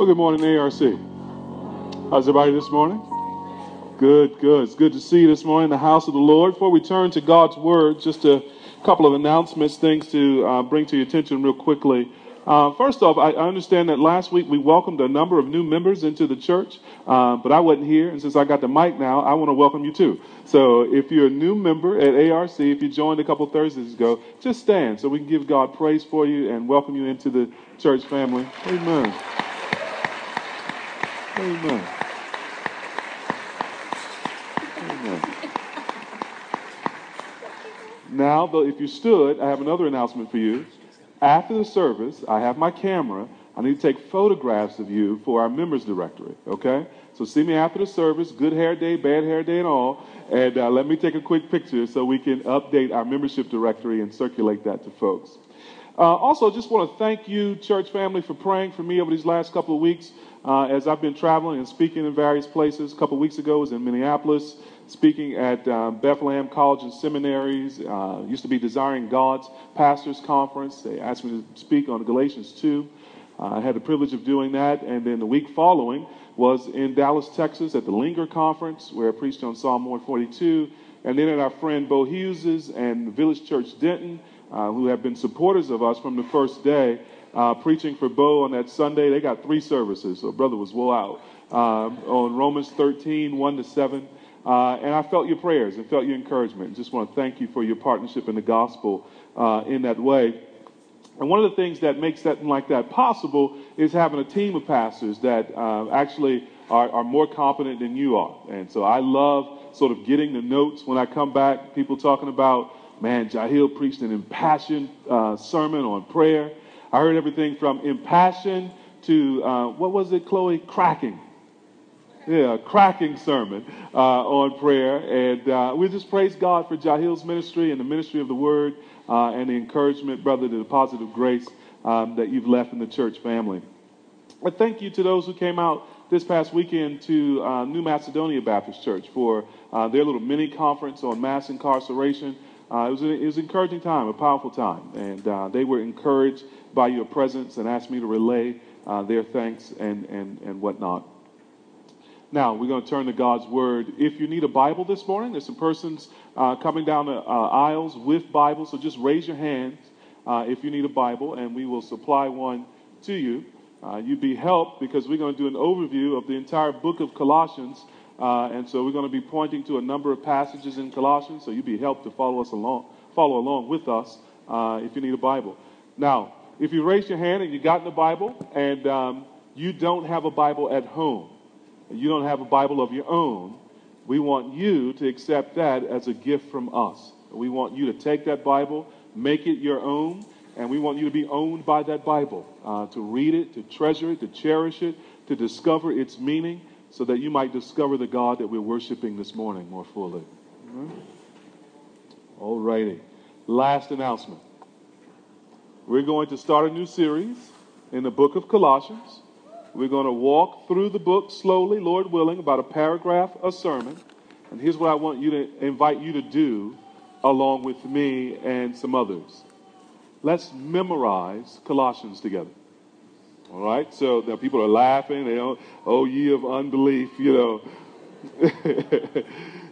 Well, good morning, ARC. How's everybody this morning? Good, good. It's good to see you this morning in the house of the Lord. Before we turn to God's Word, just a couple of announcements, things to uh, bring to your attention real quickly. Uh, first off, I, understand that last week we welcomed a number of new members into the church, uh, but I wasn't here, and since I got the mic now, I want to welcome you too. So if you're a new member at ARC, if you joined a couple Thursdays ago, just stand so we can give God praise for you and welcome you into the church family. Amen. Amen. Amen. Now, though, if you stood, I have another announcement for you. After the service, I have my camera. I need to take photographs of you for our members directory, okay? So see me after the service, good hair day, bad hair day, and all, and uh, let me take a quick picture so we can update our membership directory and circulate that to folks. Uh, also, just want to thank you, church family, for praying for me over these last couple of weeks uh, as I've been traveling and speaking in various places. A couple weeks ago, I was in Minneapolis, speaking at uh, Bethlehem College and Seminaries. Uh, used to be Desiring God's Pastors Conference. They asked me to speak on Galatians 2. Uh, I had the privilege of doing that. And then the week following was in Dallas, Texas at the Linger Conference, where I preached on Psalm 142. And then at our friend Beau Hughes's and Village Church Denton, uh, who have been supporters of us from the first day uh, preaching for Beau on that Sunday. They got three services, so brother was well out um, on Romans 13, 1 to 7. Uh, and I felt your prayers and felt your encouragement. Just want to thank you for your partnership in the gospel uh, in that way. And one of the things that makes something like that possible is having a team of pastors that uh, actually are, are, more competent than you are. And so I love sort of getting the notes when I come back, people talking about, man, Jahil preached an impassioned uh, sermon on prayer. I heard everything from impassioned to, uh, what was it, Chloe? Cracking. Yeah, cracking sermon uh, on prayer. And uh, we just praise God for Jahil's ministry and the ministry of the word uh, and the encouragement, brother, to the positive grace um, that you've left in the church family. But thank you to those who came out this past weekend to uh, New Macedonia Baptist Church for uh, their little mini conference on mass incarceration. Uh, it, was a, it was an encouraging time, a powerful time. And uh, they were encouraged by your presence and asked me to relay uh, their thanks and, and, and whatnot. Now, we're going to turn to God's Word. If you need a Bible this morning, there's some persons uh, coming down the uh, aisles with Bibles, so just raise your hands uh, if you need a Bible, and we will supply one to you. You'd be helped because we're going to do an overview of the entire book of Colossians. Uh, and so we're going to be pointing to a number of passages in Colossians, so you'd be helped to follow us along, follow along with us uh, if you need a Bible. Now, if you raise your hand and you got the Bible and um, you don't have a Bible at home, you don't have a Bible of your own, we want you to accept that as a gift from us. We want you to take that Bible, make it your own, and we want you to be owned by that Bible, uh, to read it, to treasure it, to cherish it, to discover its meaning, so that you might discover the God that we're worshiping this morning more fully. Mm-hmm. All righty. Last announcement. We're going to start a new series in the book of Colossians. We're going to walk through the book slowly, Lord willing, about a paragraph a sermon. And here's what I want you to invite you to do along with me and some others. Let's memorize Colossians together. All right? So now people are laughing. They don't, oh, ye of unbelief, you know.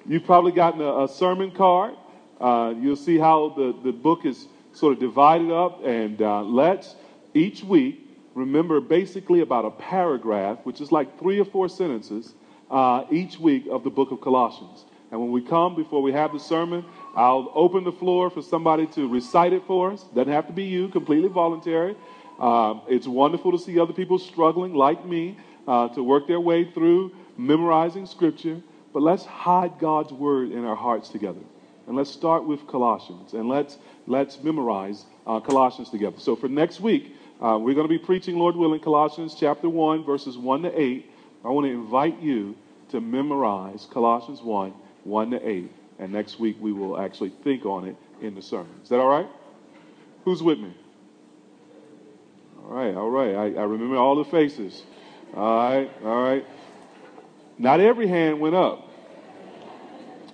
You've probably gotten a, a sermon card. Uh, you'll see how the, the book is sort of divided up, and uh, let's each week remember basically about a paragraph, which is like three or four sentences, uh, each week of the book of Colossians. And when we come, before we have the sermon, I'll open the floor for somebody to recite it for us. Doesn't have to be you, completely voluntary. Um, it's wonderful to see other people struggling, like me, uh, to work their way through memorizing scripture. But let's hide God's word in our hearts together. And let's start with Colossians. And let's let's memorize uh, Colossians together. So for next week, uh, we're going to be preaching, Lord willing, Colossians chapter 1, verses 1 to 8. I want to invite you to memorize Colossians 1, 1 to 8. And next week we will actually think on it in the sermon. Is that all right? Who's with me? All right, all right. I, I remember all the faces. All right, all right. Not every hand went up.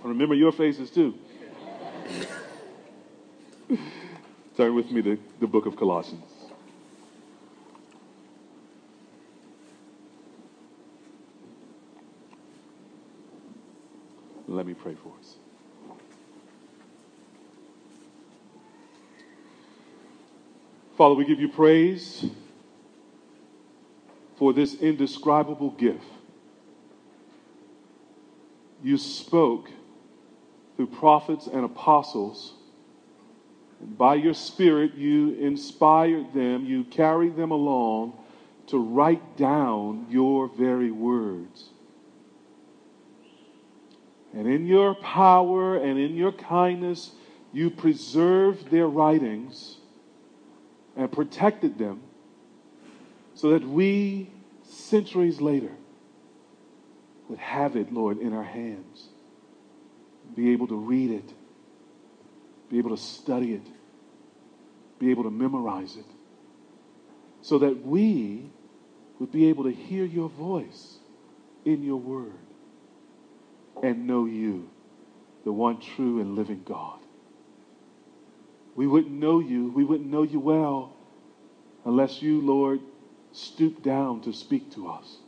Remember your faces too. Turn with me to the book of Colossians. Let me pray for us. Father, we give you praise for this indescribable gift. You spoke through prophets and apostles. And by your Spirit, you inspired them, you carried them along to write down your very words. And in your power and in your kindness, you preserved their writings and protected them so that we, centuries later, would have it, Lord, in our hands, be able to read it, be able to study it, be able to memorize it, so that we would be able to hear your voice in your word and know you, the one true and living God. We wouldn't know you, we wouldn't know you well unless you, Lord, stoop down to speak to us.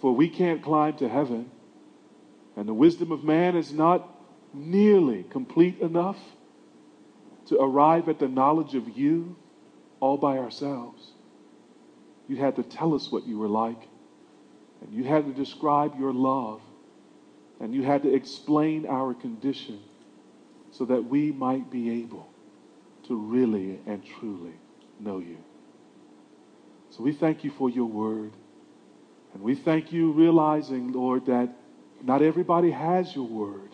For we can't climb to heaven, and the wisdom of man is not nearly complete enough to arrive at the knowledge of you all by ourselves. You had to tell us what you were like, and you had to describe your love, and you had to explain our condition so that we might be able to really and truly know you. So we thank you for your word. And we thank you realizing, Lord, that not everybody has your word.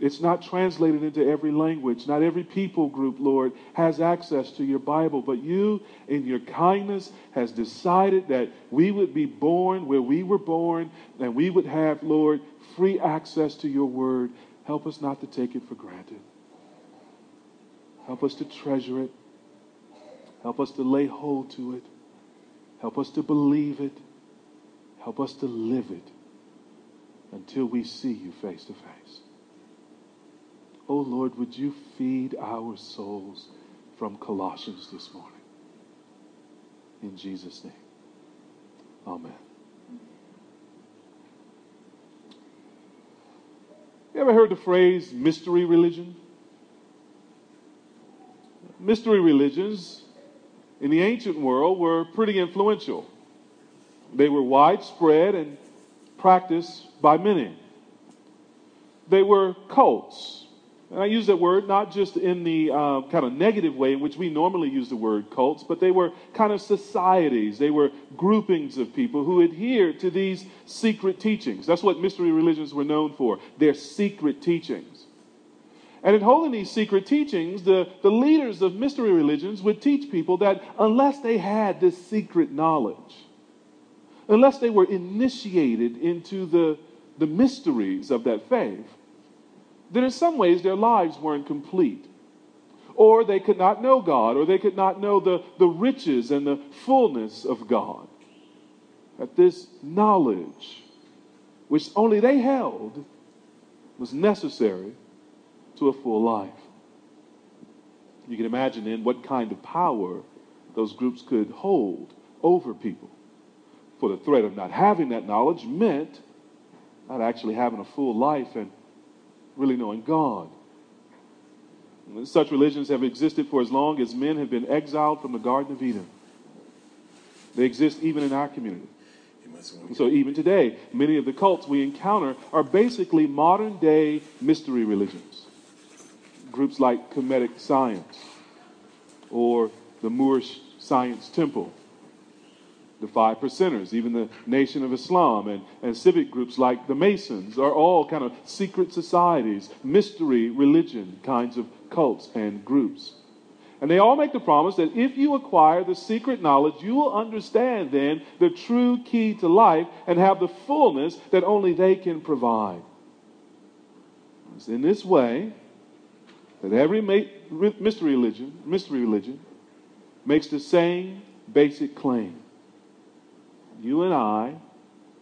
It's not translated into every language. Not every people group, Lord, has access to your Bible. But you, in your kindness, has decided that we would be born where we were born, and we would have, Lord, free access to your word. Help us not to take it for granted. Help us to treasure it. Help us to lay hold to it. Help us to believe it. Help us to live it until we see you face to face. Oh Lord, would you feed our souls from Colossians this morning? In Jesus' name. Amen. You ever heard the phrase mystery religion? Mystery religions in the ancient world were pretty influential. They were widespread and practiced by many. They were cults. And I use that word not just in the uh, kind of negative way in which we normally use the word cults, but they were kind of societies. They were groupings of people who adhered to these secret teachings. That's what mystery religions were known for, their secret teachings. And in holding these secret teachings, the, the leaders of mystery religions would teach people that unless they had this secret knowledge, unless they were initiated into the, the mysteries of that faith, then in some ways their lives weren't complete. Or they could not know God, or they could not know the, the riches and the fullness of God. That this knowledge, which only they held, was necessary to a full life. You can imagine then what kind of power those groups could hold over people. For the threat of not having that knowledge meant not actually having a full life and really knowing God. Such religions have existed for as long as men have been exiled from the Garden of Eden. They exist even in our community. So even today, many of the cults we encounter are basically modern day mystery religions. Groups like Kemetic Science or the Moorish Science Temple the Five Percenters, even the Nation of Islam, and, and civic groups like the Masons are all kind of secret societies, mystery religion kinds of cults and groups. And they all make the promise that if you acquire the secret knowledge, you will understand then the true key to life and have the fullness that only they can provide. It's in this way that every mystery religion, mystery religion makes the same basic claim you and I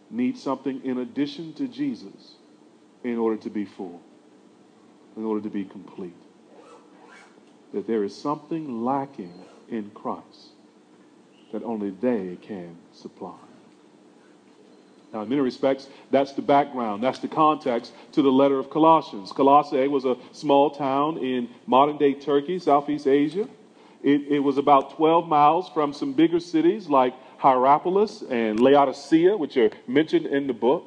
need something in addition to Jesus in order to be full, in order to be complete. That there is something lacking in Christ that only they can supply. Now, in many respects, that's the background, that's the context to the letter of Colossians. Colossae was a small town in modern day Turkey, Southeast Asia. It, it, was about 12 miles from some bigger cities like Hierapolis and Laodicea, which are mentioned in the book.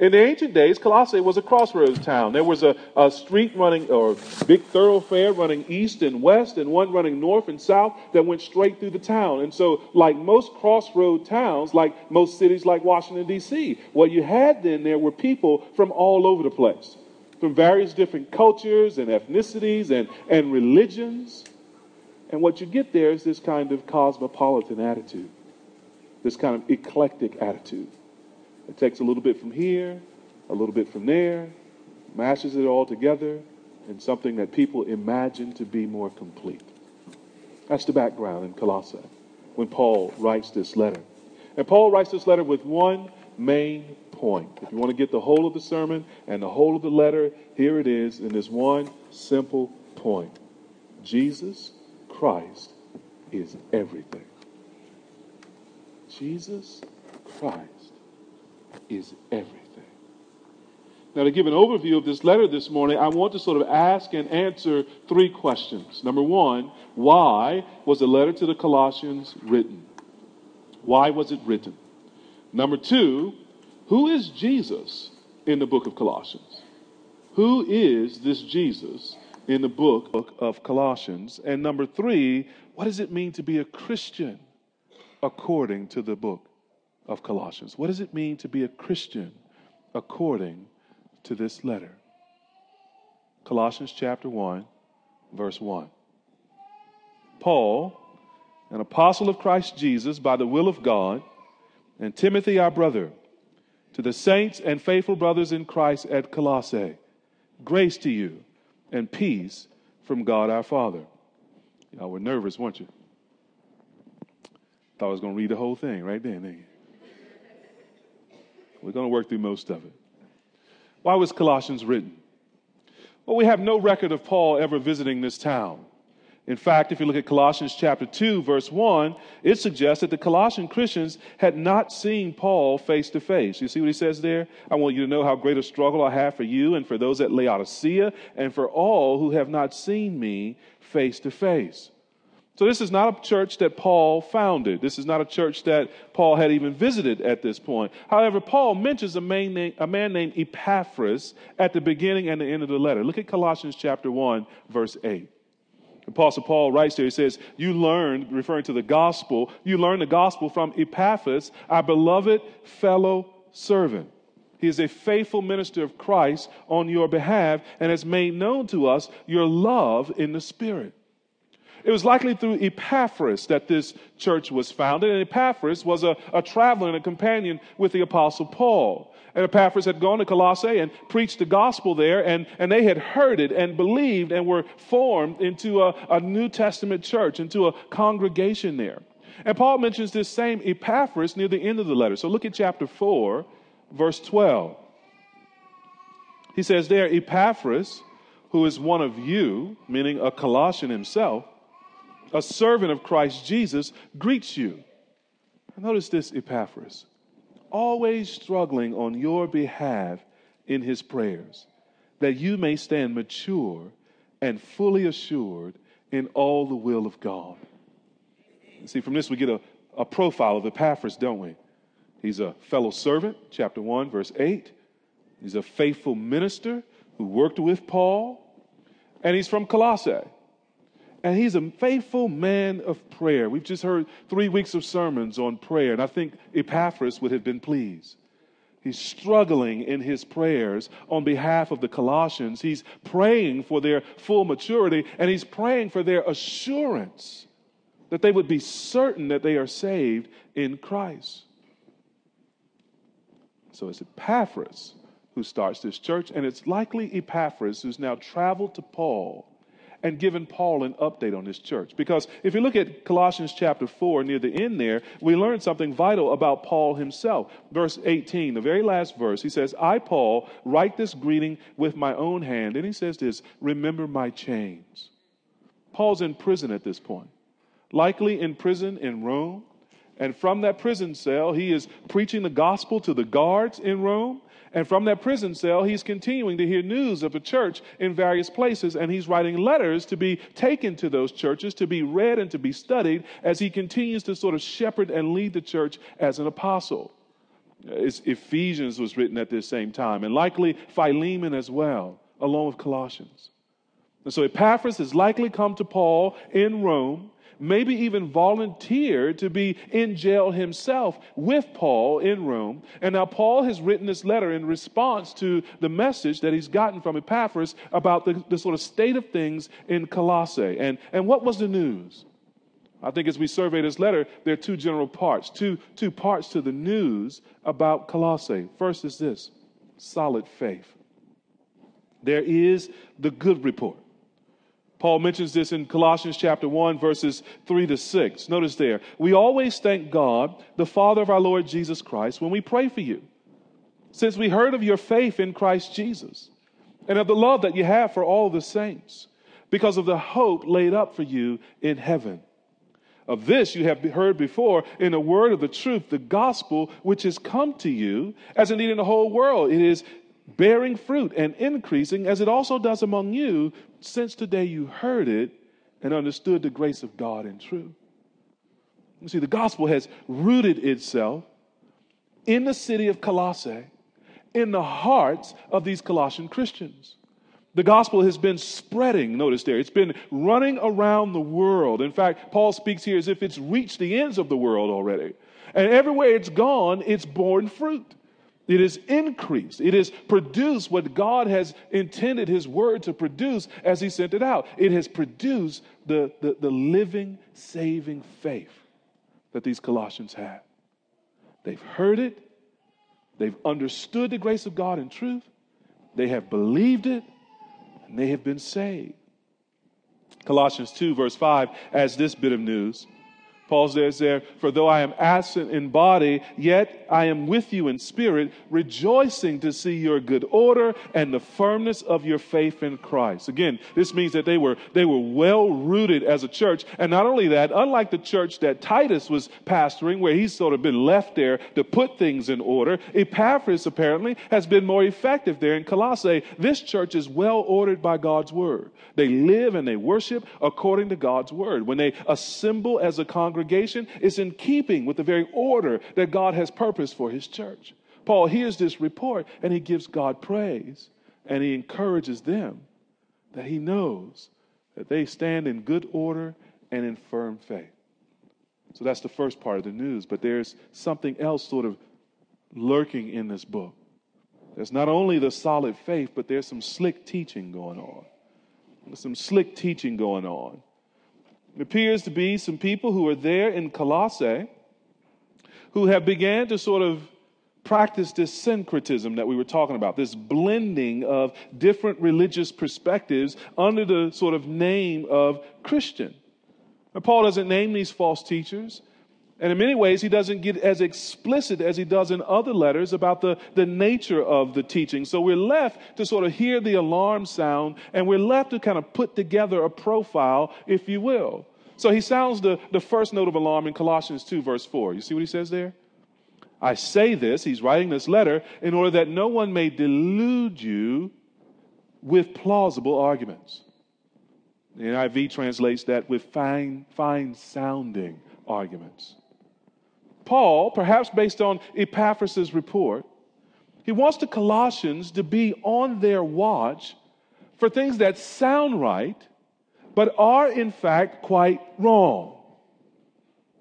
In the ancient days, Colossae was a crossroads town. There was a, a street running, or big thoroughfare running east and west, and one running north and south that went straight through the town. And so, like most crossroad towns, like most cities like Washington, D.C., what you had then there were people from all over the place, from various different cultures and ethnicities and, and religions. And what you get there is this kind of cosmopolitan attitude, this kind of eclectic attitude. It takes a little bit from here, a little bit from there, mashes it all together in something that people imagine to be more complete. That's the background in Colossae when Paul writes this letter. And Paul writes this letter with one main point. If you want to get the whole of the sermon and the whole of the letter, here it is in this one simple point Jesus Christ is everything. Jesus Christ is everything. Now, to give an overview of this letter this morning, I want to sort of ask and answer three questions. Number one, why was the letter to the Colossians written? Why was it written? Number two, who is Jesus in the book of Colossians? Who is this Jesus in the book of Colossians? And number three, what does it mean to be a Christian according to the book of Colossians. What does it mean to be a Christian according to this letter? Colossians chapter 1, verse 1. Paul, an apostle of Christ Jesus by the will of God, and Timothy, our brother, to the saints and faithful brothers in Christ at Colossae, grace to you and peace from God our Father. Y'all were nervous, weren't you? Thought I was going to read the whole thing right then. We're going to work through most of it. Why was Colossians written? Well, we have no record of Paul ever visiting this town. In fact, if you look at Colossians chapter 2, verse 1, it suggests that the Colossian Christians had not seen Paul face to face. You see what he says there? I want you to know how great a struggle I have for you and for those at Laodicea and for all who have not seen me face to face. So, this is not a church that Paul founded. This is not a church that Paul had even visited at this point. However, Paul mentions a, name, a man named Epaphras at the beginning and the end of the letter. Look at Colossians chapter 1, verse 8. Apostle Paul writes there, he says, You learned, referring to the gospel, you learned the gospel from Epaphras, our beloved fellow servant. He is a faithful minister of Christ on your behalf and has made known to us your love in the Spirit. It was likely through Epaphras that this church was founded, and Epaphras was a, a traveler and a companion with the Apostle Paul. And Epaphras had gone to Colossae and preached the gospel there, and, and they had heard it and believed and were formed into a, a New Testament church, into a congregation there. And Paul mentions this same Epaphras near the end of the letter. So look at chapter 4, verse 12. He says there, Epaphras, who is one of you, meaning a Colossian himself, a servant of Christ Jesus, greets you. Notice this, Epaphras, always struggling on your behalf in his prayers, that you may stand mature and fully assured in all the will of God. See, from this we get a, a profile of Epaphras, don't we? He's a fellow servant, chapter 1, verse 8. He's a faithful minister who worked with Paul, and he's from Colossae. And he's a faithful man of prayer. We've just heard three weeks of sermons on prayer, and I think Epaphras would have been pleased. He's struggling in his prayers on behalf of the Colossians. He's praying for their full maturity, and he's praying for their assurance that they would be certain that they are saved in Christ. So it's Epaphras who starts this church, and it's likely Epaphras who's now traveled to Paul and given Paul an update on his church. Because if you look at Colossians chapter 4, near the end there, we learn something vital about Paul himself. Verse 18, the very last verse, he says, I, Paul, write this greeting with my own hand. And he says this Remember my chains. Paul's in prison at this point, likely in prison in Rome. And from that prison cell, he is preaching the gospel to the guards in Rome. And from that prison cell, he's continuing to hear news of the church in various places, and he's writing letters to be taken to those churches, to be read and to be studied as he continues to sort of shepherd and lead the church as an apostle. It's Ephesians was written at this same time, and likely Philemon as well, along with Colossians. And so Epaphras has likely come to Paul in Rome maybe even volunteered to be in jail himself with Paul in Rome. And now Paul has written this letter in response to the message that he's gotten from Epaphras about the, the sort of state of things in Colossae. And, and what was the news? I think as we survey this letter, there are two general parts, two, two parts to the news about Colossae. First is this solid faith. There is the good report. Paul mentions this in Colossians chapter 1, verses 3 to 6. Notice there, we always thank God, the Father of our Lord Jesus Christ, when we pray for you, since we heard of your faith in Christ Jesus and of the love that you have for all the saints, because of the hope laid up for you in heaven. Of this you have heard before in the word of the truth, the gospel which has come to you, as indeed in the whole world. It is bearing fruit and increasing, as it also does among you, since today you heard it and understood the grace of God in truth. You see, the gospel has rooted itself in the city of Colossae, in the hearts of these Colossian Christians. The gospel has been spreading, notice there. It's been running around the world. In fact, Paul speaks here as if it's reached the ends of the world already. And everywhere it's gone, it's borne fruit. It has increased. It has produced what God has intended His Word to produce as He sent it out. It has produced the, the, the living, saving faith that these Colossians have. They've heard it, they've understood the grace of God in truth, they have believed it, and they have been saved. Colossians 2, verse 5, as this bit of news. Paul says there, For though I am absent in body, yet I am with you in spirit, rejoicing to see your good order and the firmness of your faith in Christ. Again, this means that they were, they were well rooted as a church. And not only that, unlike the church that Titus was pastoring, where he's sort of been left there to put things in order, Epaphras apparently has been more effective there in Colossae. This church is well ordered by God's word. They live and they worship according to God's word. When they assemble as a congregation, congregation is in keeping with the very order that God has purposed for his church. Paul hears this report and he gives God praise and he encourages them that he knows that they stand in good order and in firm faith. So that's the first part of the news, but there's something else sort of lurking in this book. There's not only the solid faith, but there's some slick teaching going on. There's some slick teaching going on. It appears to be some people who are there in Colossae who have began to sort of practice this syncretism that we were talking about, this blending of different religious perspectives under the sort of name of Christian. Now, Paul doesn't name these false teachers. And in many ways, he doesn't get as explicit as he does in other letters about the, the nature of the teaching. So we're left to sort of hear the alarm sound, and we're left to kind of put together a profile, if you will. So he sounds the, the first note of alarm in Colossians 2, verse 4. You see what he says there? I say this, he's writing this letter, in order that no one may delude you with plausible arguments. The NIV translates that with fine, fine sounding arguments. Paul, perhaps based on Epaphras' report, he wants the Colossians to be on their watch for things that sound right but are in fact quite wrong.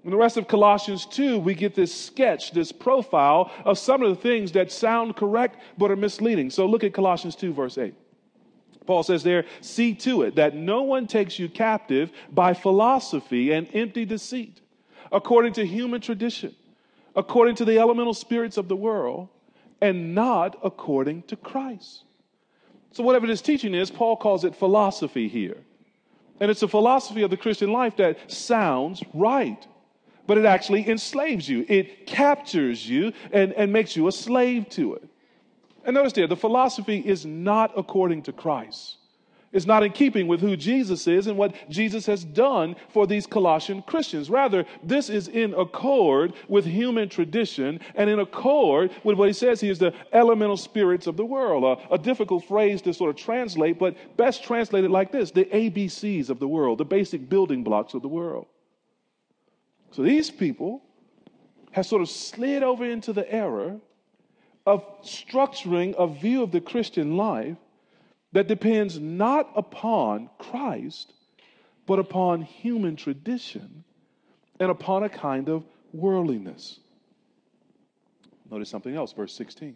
In the rest of Colossians 2, we get this sketch, this profile of some of the things that sound correct but are misleading. So look at Colossians 2, verse 8. Paul says there, see to it that no one takes you captive by philosophy and empty deceit, according to human tradition, according to the elemental spirits of the world, and not according to Christ. So, whatever this teaching is, Paul calls it philosophy here. And it's a philosophy of the Christian life that sounds right, but it actually enslaves you. It captures you and, and makes you a slave to it. And notice there, the philosophy is not according to Christ. It's not in keeping with who Jesus is and what Jesus has done for these Colossian Christians. Rather, this is in accord with human tradition and in accord with what he says he is the elemental spirits of the world. A, a difficult phrase to sort of translate, but best translated like this the ABCs of the world, the basic building blocks of the world. So these people have sort of slid over into the error of structuring a view of the Christian life that depends not upon Christ, but upon human tradition and upon a kind of worldliness. Notice something else, verse 16.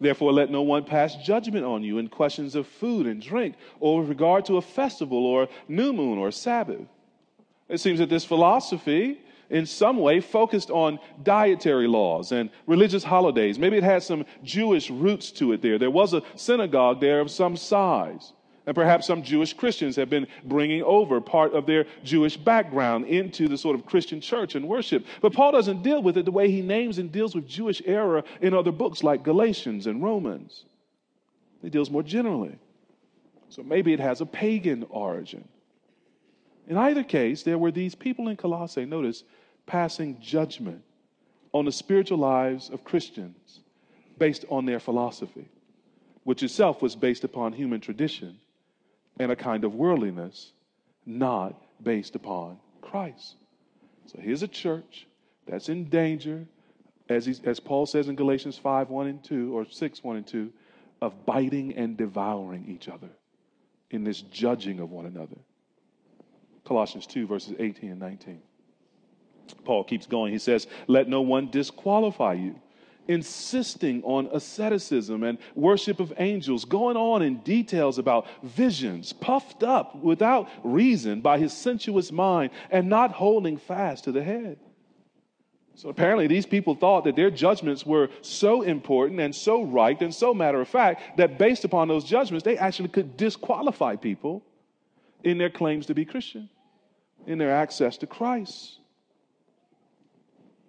Therefore, let no one pass judgment on you in questions of food and drink, or with regard to a festival, or new moon, or Sabbath. It seems that this philosophy in some way focused on dietary laws and religious holidays. Maybe it had some Jewish roots to it there. There was a synagogue there of some size. And perhaps some Jewish Christians have been bringing over part of their Jewish background into the sort of Christian church and worship. But Paul doesn't deal with it the way he names and deals with Jewish error in other books like Galatians and Romans. He deals more generally. So maybe it has a pagan origin. In either case, there were these people in Colossae, notice, passing judgment on the spiritual lives of Christians based on their philosophy, which itself was based upon human tradition and a kind of worldliness, not based upon Christ. So here's a church that's in danger, as, he, as Paul says in Galatians 5 1 and 2, or 6 1 and 2, of biting and devouring each other in this judging of one another. Colossians 2, verses 18 and 19. Paul keeps going. He says, Let no one disqualify you, insisting on asceticism and worship of angels, going on in details about visions, puffed up without reason by his sensuous mind, and not holding fast to the head. So apparently, these people thought that their judgments were so important and so right and so matter of fact that based upon those judgments, they actually could disqualify people in their claims to be Christian, in their access to Christ.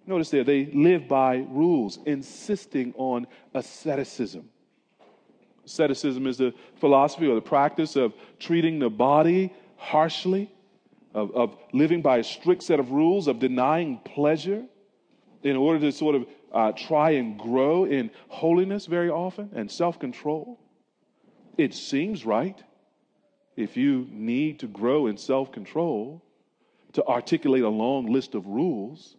Notice there, they live by rules, insisting on asceticism. Asceticism is the philosophy or the practice of treating the body harshly, of, of living by a strict set of rules, of denying pleasure in order to sort of uh, try and grow in holiness very often and self control. It seems right if you need to grow in self control to articulate a long list of rules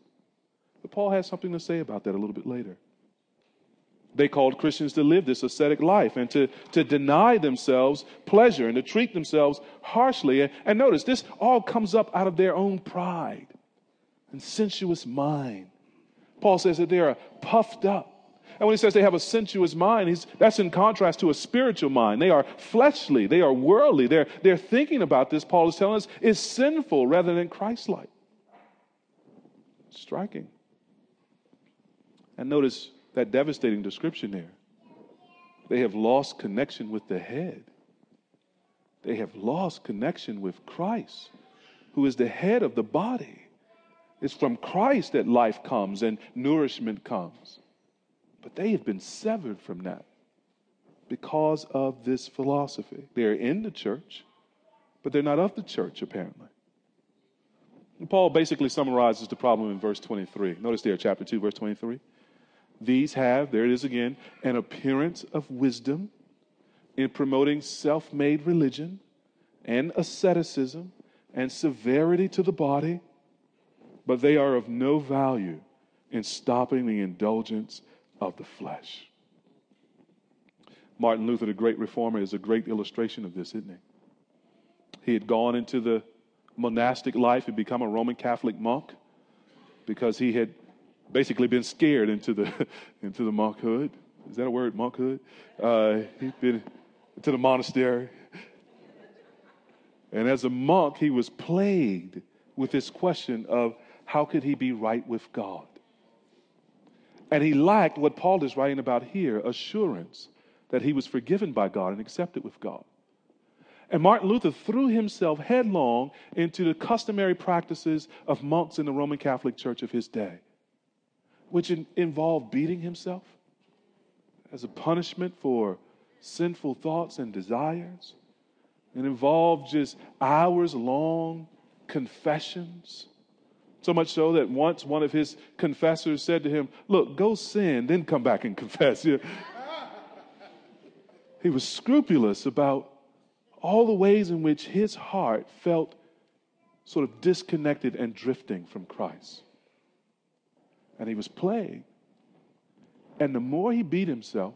but Paul has something to say about that a little bit later. They called Christians to live this ascetic life and to, to deny themselves pleasure and to treat themselves harshly. And, and notice, this all comes up out of their own pride and sensuous mind. Paul says that they are puffed up. And when he says they have a sensuous mind, that's in contrast to a spiritual mind. They are fleshly, they are worldly. They're, they're thinking about this, Paul is telling us, is sinful rather than Christ like. Striking. And notice that devastating description there. They have lost connection with the head. They have lost connection with Christ, who is the head of the body. It's from Christ that life comes and nourishment comes. But they have been severed from that because of this philosophy. They're in the church, but they're not of the church, apparently. And Paul basically summarizes the problem in verse 23. Notice there, chapter 2, verse 23. These have, there it is again, an appearance of wisdom in promoting self made religion and asceticism and severity to the body, but they are of no value in stopping the indulgence of the flesh. Martin Luther, the great reformer, is a great illustration of this, isn't he? He had gone into the monastic life and become a Roman Catholic monk because he had basically been scared into the into the monkhood. Is that a word, monkhood? Uh, he'd been to the monastery. And as a monk, he was plagued with this question of how could he be right with God? And he lacked what Paul is writing about here assurance that he was forgiven by God and accepted with God. And Martin Luther threw himself headlong into the customary practices of monks in the Roman Catholic Church of his day which in, involved beating himself as a punishment for sinful thoughts and desires. It involved just hours long confessions. So much so that once one of his confessors said to him, Look, go sin, then come back and confess. he was scrupulous about all the ways in which his heart felt sort of disconnected and drifting from Christ. And he was plagued. And the more he beat himself,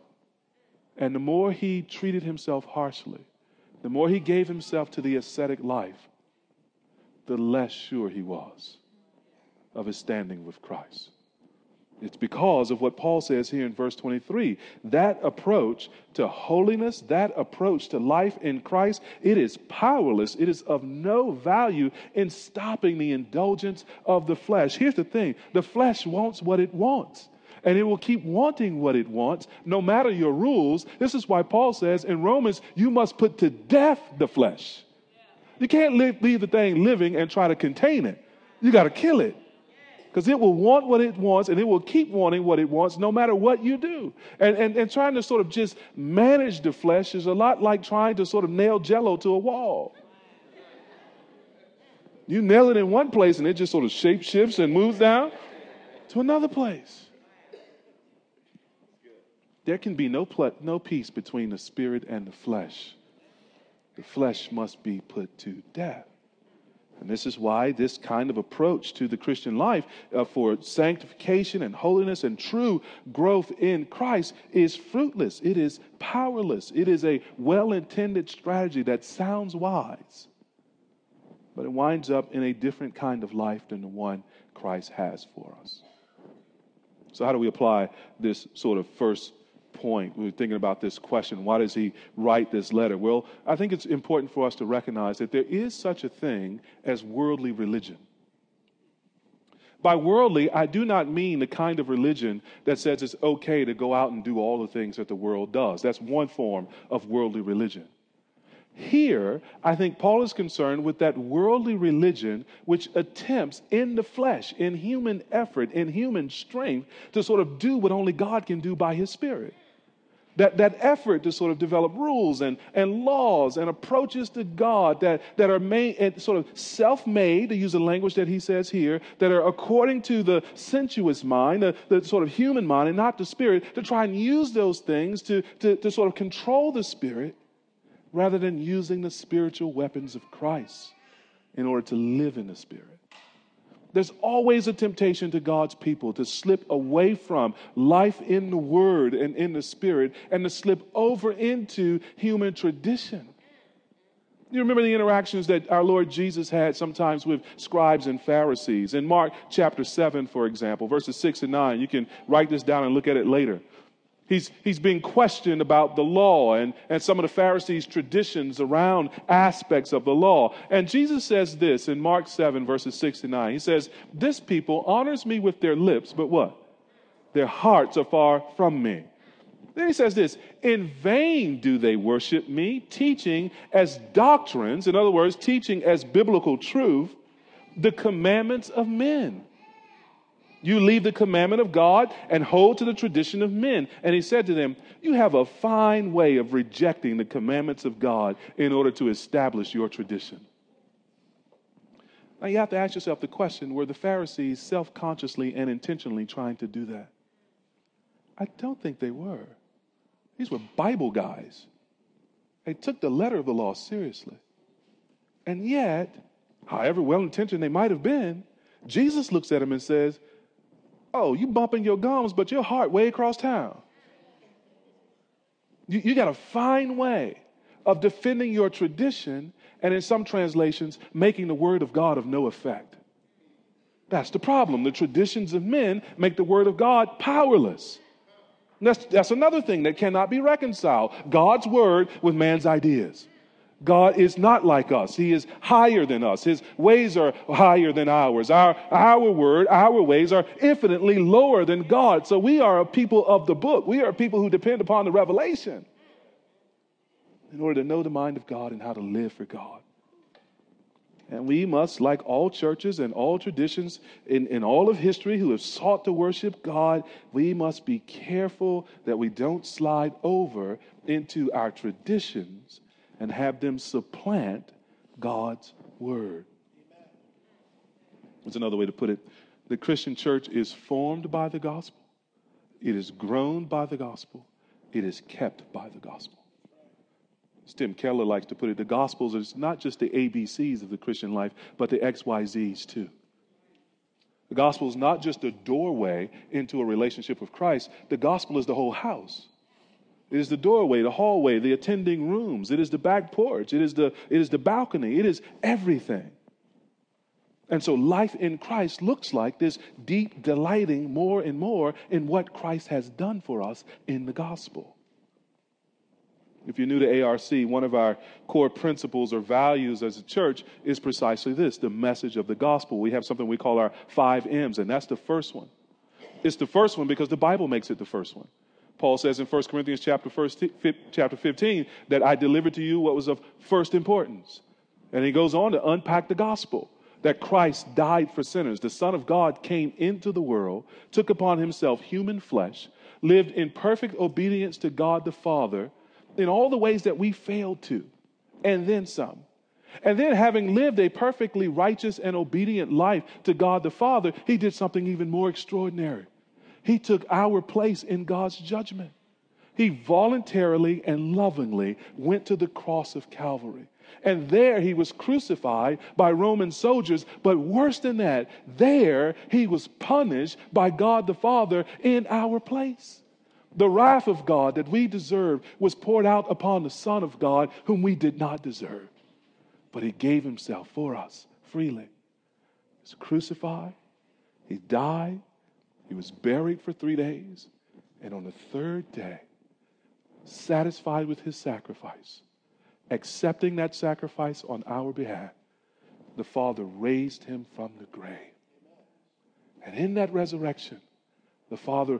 and the more he treated himself harshly, the more he gave himself to the ascetic life, the less sure he was of his standing with Christ. It's because of what Paul says here in verse 23. That approach to holiness, that approach to life in Christ, it is powerless. It is of no value in stopping the indulgence of the flesh. Here's the thing the flesh wants what it wants. And it will keep wanting what it wants, no matter your rules. This is why Paul says in Romans, you must put to death the flesh. You can't leave, leave the thing living and try to contain it. You got to kill it because it will want what it wants and it will keep wanting what it wants no matter what you do. And, and, and trying to sort of just manage the flesh is a lot like trying to sort of nail jello to a wall. You nail it in one place and it just sort of shape shifts and moves down to another place. There can be no, pl- no peace between the spirit and the flesh. The flesh must be put to death. And this is why this kind of approach to the Christian life uh, for sanctification and holiness and true growth in Christ is fruitless. It is powerless. It is a well intended strategy that sounds wise, but it winds up in a different kind of life than the one Christ has for us. So, how do we apply this sort of first point. we're thinking about this question why does he write this letter? Well, I think it's important for us to recognize that there is such a thing as worldly religion. By worldly, I do not mean the kind of religion that says it's okay to go out and do all the things that the world does. That's one form of worldly religion. Here, I think Paul is concerned with that worldly religion which attempts in the flesh, in human effort, in human strength, to sort of do what only God can do by his Spirit. That, that effort to sort of develop rules and, and laws and approaches to God that, that are made and sort of self made, to use the language that he says here, that are according to the sensuous mind, the, the sort of human mind, and not the spirit, to try and use those things to, to, to sort of control the spirit rather than using the spiritual weapons of Christ in order to live in the spirit. There's always a temptation to God's people to slip away from life in the Word and in the Spirit and to slip over into human tradition. You remember the interactions that our Lord Jesus had sometimes with scribes and Pharisees. In Mark chapter 7, for example, verses 6 and 9, you can write this down and look at it later. He's, he's being questioned about the law and, and some of the Pharisees' traditions around aspects of the law. And Jesus says this in Mark 7, verses 6 to 9. He says, This people honors me with their lips, but what? Their hearts are far from me. Then he says this In vain do they worship me, teaching as doctrines, in other words, teaching as biblical truth, the commandments of men. You leave the commandment of God and hold to the tradition of men. And he said to them, You have a fine way of rejecting the commandments of God in order to establish your tradition. Now you have to ask yourself the question were the Pharisees self consciously and intentionally trying to do that? I don't think they were. These were Bible guys. They took the letter of the law seriously. And yet, however well intentioned they might have been, Jesus looks at them and says, Oh, you bumping your gums, but your heart way across town. You, you got a fine way of defending your tradition, and in some translations, making the word of God of no effect. That's the problem. The traditions of men make the word of God powerless. That's, that's another thing that cannot be reconciled God's word with man's ideas. God is not like us. He is higher than us. His ways are higher than ours. Our, our word, our ways are infinitely lower than God. So we are a people of the book. We are people who depend upon the revelation in order to know the mind of God and how to live for God. And we must, like all churches and all traditions in, in all of history who have sought to worship God, we must be careful that we don't slide over into our traditions and have them supplant God's word. That's another way to put it. The Christian church is formed by the gospel, it is grown by the gospel, it is kept by the gospel. Tim Keller likes to put it, the Gospels is not just the ABCs of the Christian life, but the XYZs too. The gospel is not just a doorway into a relationship with Christ, the gospel is the whole house. It is the doorway, the hallway, the attending rooms. It is the back porch. It is the, it is the balcony. It is everything. And so life in Christ looks like this deep delighting more and more in what Christ has done for us in the gospel. If you're new to ARC, one of our core principles or values as a church is precisely this the message of the gospel. We have something we call our five M's, and that's the first one. It's the first one because the Bible makes it the first one. Paul says in 1 Corinthians chapter, first, chapter 15 that I delivered to you what was of first importance. And he goes on to unpack the gospel that Christ died for sinners. The Son of God came into the world, took upon himself human flesh, lived in perfect obedience to God the Father in all the ways that we failed to, and then some. And then, having lived a perfectly righteous and obedient life to God the Father, he did something even more extraordinary. He took our place in God's judgment. He voluntarily and lovingly went to the cross of Calvary. And there he was crucified by Roman soldiers. But worse than that, there he was punished by God the Father in our place. The wrath of God that we deserve was poured out upon the Son of God, whom we did not deserve. But he gave himself for us freely. He was crucified, he died, he was buried for three days, and on the third day, satisfied with his sacrifice, accepting that sacrifice on our behalf, the Father raised him from the grave. And in that resurrection, the Father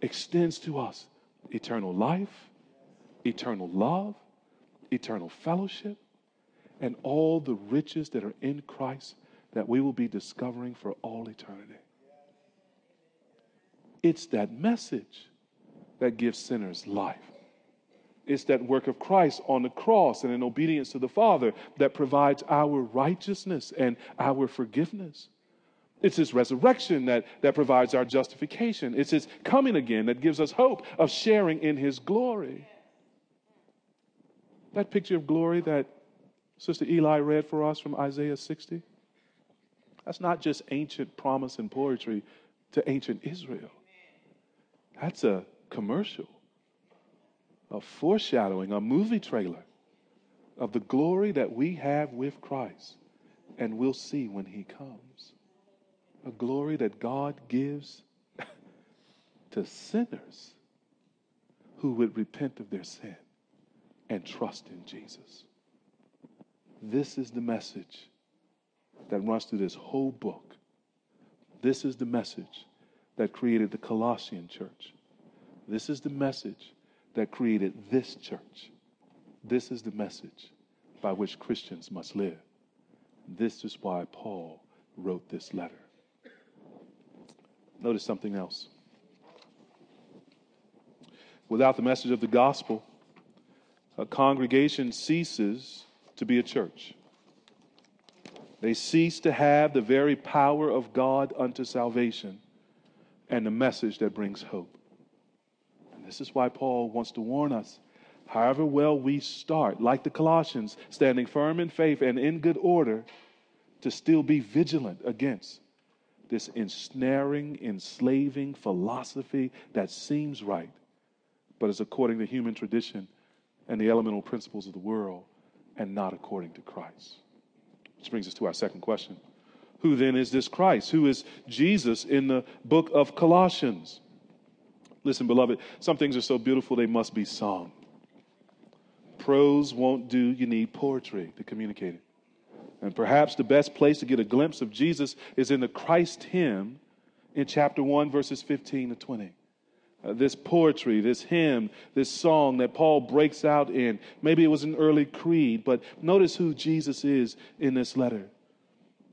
extends to us eternal life, eternal love, eternal fellowship, and all the riches that are in Christ that we will be discovering for all eternity. It's that message that gives sinners life. It's that work of Christ on the cross and in obedience to the Father that provides our righteousness and our forgiveness. It's his resurrection that, that provides our justification. It's his coming again that gives us hope of sharing in his glory. That picture of glory that Sister Eli read for us from Isaiah 60, that's not just ancient promise and poetry to ancient Israel. That's a commercial, a foreshadowing, a movie trailer of the glory that we have with Christ and we'll see when he comes a glory that God gives to sinners who would repent of their sin and trust in Jesus. This is the message that runs through this whole book. This is the message that created the Colossian church. This is the message that created this church. This is the message by which Christians must live. This is why Paul wrote this letter. Notice something else. Without the message of the gospel, a congregation ceases to be a church. They cease to have the very power of God unto salvation and the message that brings hope. And this is why Paul wants to warn us however well we start, like the Colossians, standing firm in faith and in good order, to still be vigilant against this ensnaring, enslaving philosophy that seems right, but is according to human tradition and the elemental principles of the world and not according to Christ. Which brings us to our second question Who then is this Christ? Who is Jesus in the book of Colossians? Listen, beloved, some things are so beautiful they must be sung. Prose won't do, you need poetry to communicate it. And perhaps the best place to get a glimpse of Jesus is in the Christ hymn in chapter 1, verses 15 to 20. uh, this poetry, this hymn, this song that Paul breaks out in. Maybe it was an early creed, but notice who Jesus is in this letter.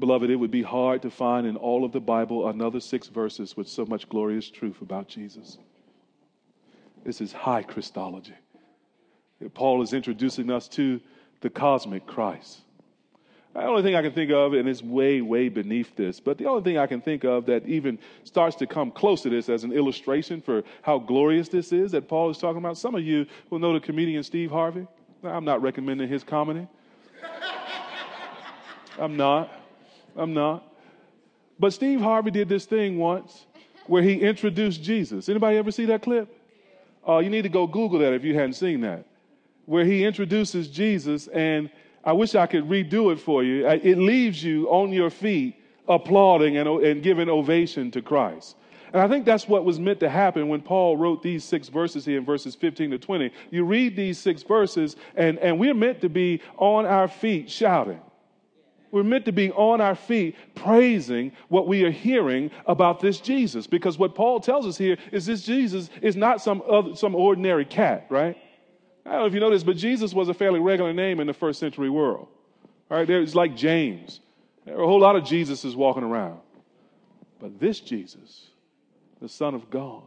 Beloved, it would be hard to find in all of the Bible another six verses with so much glorious truth about Jesus. This is high Christology. Paul is introducing us to the cosmic Christ. The only thing I can think of, and it's way, way beneath this, but the only thing I can think of that even starts to come close to this as an illustration for how glorious this is that Paul is talking about. Some of you will know the comedian Steve Harvey. I'm not recommending his comedy. I'm not. I'm not. But Steve Harvey did this thing once where he introduced Jesus. Anybody ever see that clip? Uh, you need to go Google that if you hadn't seen that. Where he introduces Jesus, and I wish I could redo it for you. It leaves you on your feet applauding and, and giving ovation to Christ. And I think that's what was meant to happen when Paul wrote these six verses here in verses 15 to 20. You read these six verses, and, and we're meant to be on our feet shouting. We're meant to be on our feet praising what we are hearing about this Jesus. Because what Paul tells us here is this Jesus is not some, other, some ordinary cat, right? I don't know if you know this, but Jesus was a fairly regular name in the first century world. Right? There's like James. There are a whole lot of Jesuses walking around. But this Jesus, the Son of God,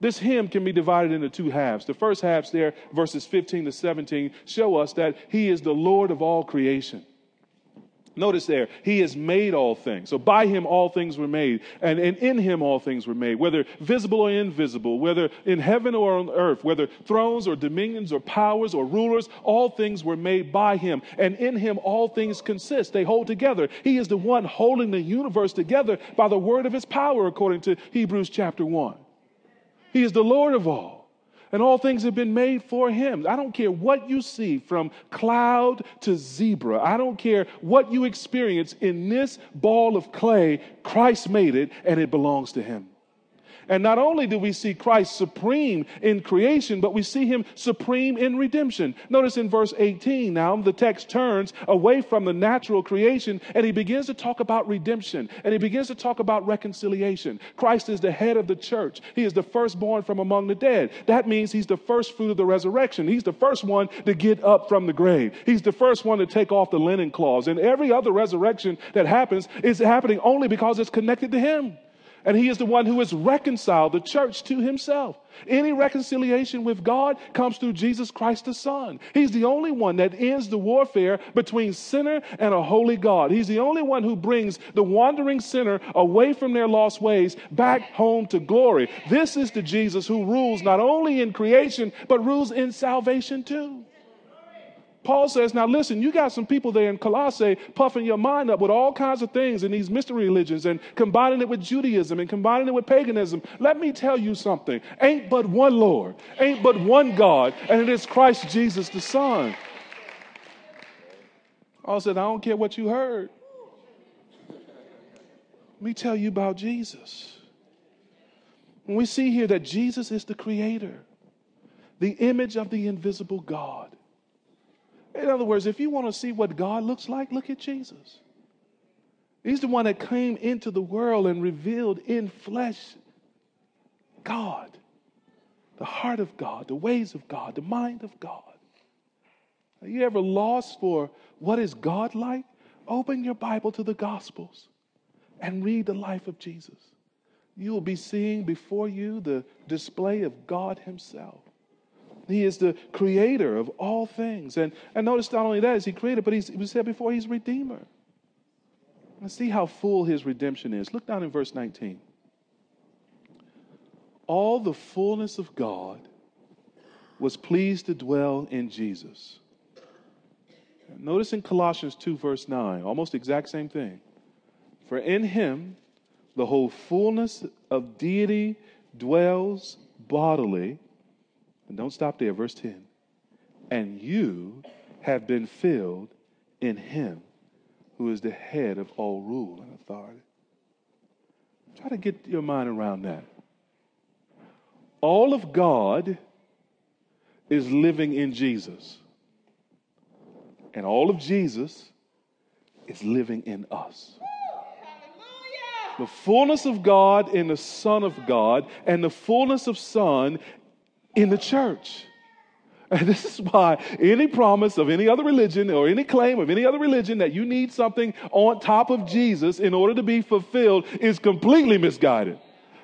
this hymn can be divided into two halves. The first halves there, verses 15 to 17, show us that he is the Lord of all creation. Notice there, he has made all things. So by him all things were made, and, and in him all things were made, whether visible or invisible, whether in heaven or on earth, whether thrones or dominions or powers or rulers, all things were made by him. And in him all things consist. They hold together. He is the one holding the universe together by the word of his power, according to Hebrews chapter 1. He is the Lord of all and all things have been made for him. I don't care what you see from cloud to zebra. I don't care what you experience in this ball of clay. Christ made it and it belongs to him. And not only do we see Christ supreme in creation, but we see him supreme in redemption. Notice in verse 18 now, the text turns away from the natural creation and he begins to talk about redemption and he begins to talk about reconciliation. Christ is the head of the church, he is the firstborn from among the dead. That means he's the first fruit of the resurrection. He's the first one to get up from the grave, he's the first one to take off the linen cloths. And every other resurrection that happens is happening only because it's connected to him. And he is the one who has reconciled the church to himself. Any reconciliation with God comes through Jesus Christ the Son. He's the only one that ends the warfare between sinner and a holy God. He's the only one who brings the wandering sinner away from their lost ways back home to glory. This is the Jesus who rules not only in creation, but rules in salvation too. Paul says, now listen, you got some people there in Colossae puffing your mind up with all kinds of things in these mystery religions and combining it with Judaism and combining it with paganism. Let me tell you something. Ain't but one Lord, ain't but one God, and it is Christ Jesus the Son. Paul said, I don't care what you heard. Let me tell you about Jesus. When we see here that Jesus is the creator, the image of the invisible God. In other words, if you want to see what God looks like, look at Jesus. He's the one that came into the world and revealed in flesh God, the heart of God, the ways of God, the mind of God. Are you ever lost for what is God like? Open your Bible to the Gospels and read the life of Jesus. You will be seeing before you the display of God Himself. He is the creator of all things. And, and notice not only that is he created, but he's, we said before, he's redeemer. Let's see how full his redemption is. Look down in verse 19. All the fullness of God was pleased to dwell in Jesus. Notice in Colossians 2, verse 9, almost exact same thing. For in him the whole fullness of deity dwells bodily. And don't stop there, verse 10. And you have been filled in him who is the head of all rule and authority. Try to get your mind around that. All of God is living in Jesus. And all of Jesus is living in us. The fullness of God in the Son of God, and the fullness of Son in the church. And this is why any promise of any other religion or any claim of any other religion that you need something on top of Jesus in order to be fulfilled is completely misguided.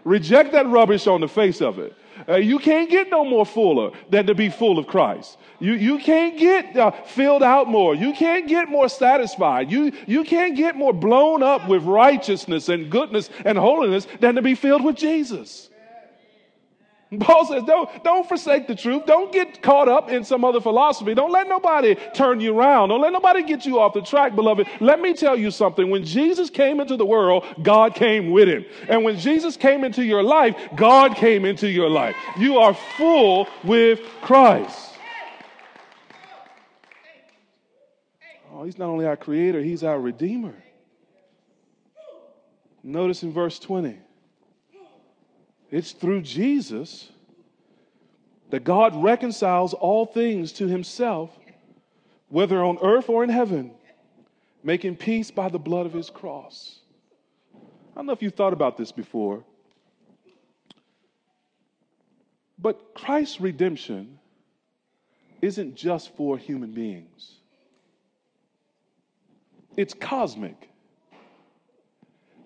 Reject that rubbish on the face of it. Uh, you can't get no more fuller than to be full of Christ. You, you can't get uh, filled out more. You can't get more satisfied. You, you can't get more blown up with righteousness and goodness and holiness than to be filled with Jesus. Paul says, don't, don't forsake the truth. Don't get caught up in some other philosophy. Don't let nobody turn you around. Don't let nobody get you off the track, beloved. Let me tell you something. When Jesus came into the world, God came with him. And when Jesus came into your life, God came into your life. You are full with Christ. Oh, he's not only our creator, he's our redeemer. Notice in verse 20. It's through Jesus that God reconciles all things to himself, whether on earth or in heaven, making peace by the blood of his cross. I don't know if you thought about this before, but Christ's redemption isn't just for human beings, it's cosmic.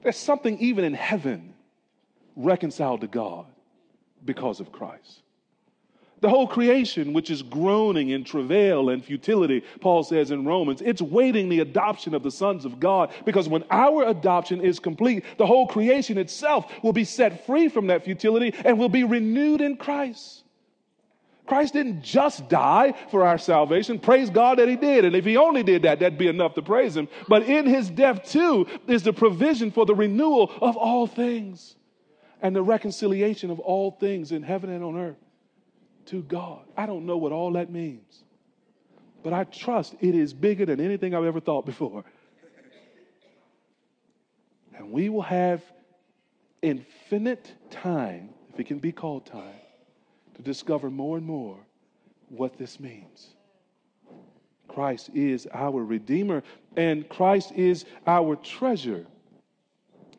There's something even in heaven reconciled to God because of Christ. The whole creation, which is groaning in travail and futility, Paul says in Romans, it's waiting the adoption of the sons of God because when our adoption is complete, the whole creation itself will be set free from that futility and will be renewed in Christ. Christ didn't just die for our salvation. Praise God that He did. And if He only did that, that'd be enough to praise Him. But in His death, too, is the provision for the renewal of all things and the reconciliation of all things in heaven and on earth to God. I don't know what all that means, but I trust it is bigger than anything I've ever thought before. And we will have infinite time, if it can be called time, to discover more and more what this means. Christ is our Redeemer, and Christ is our treasure.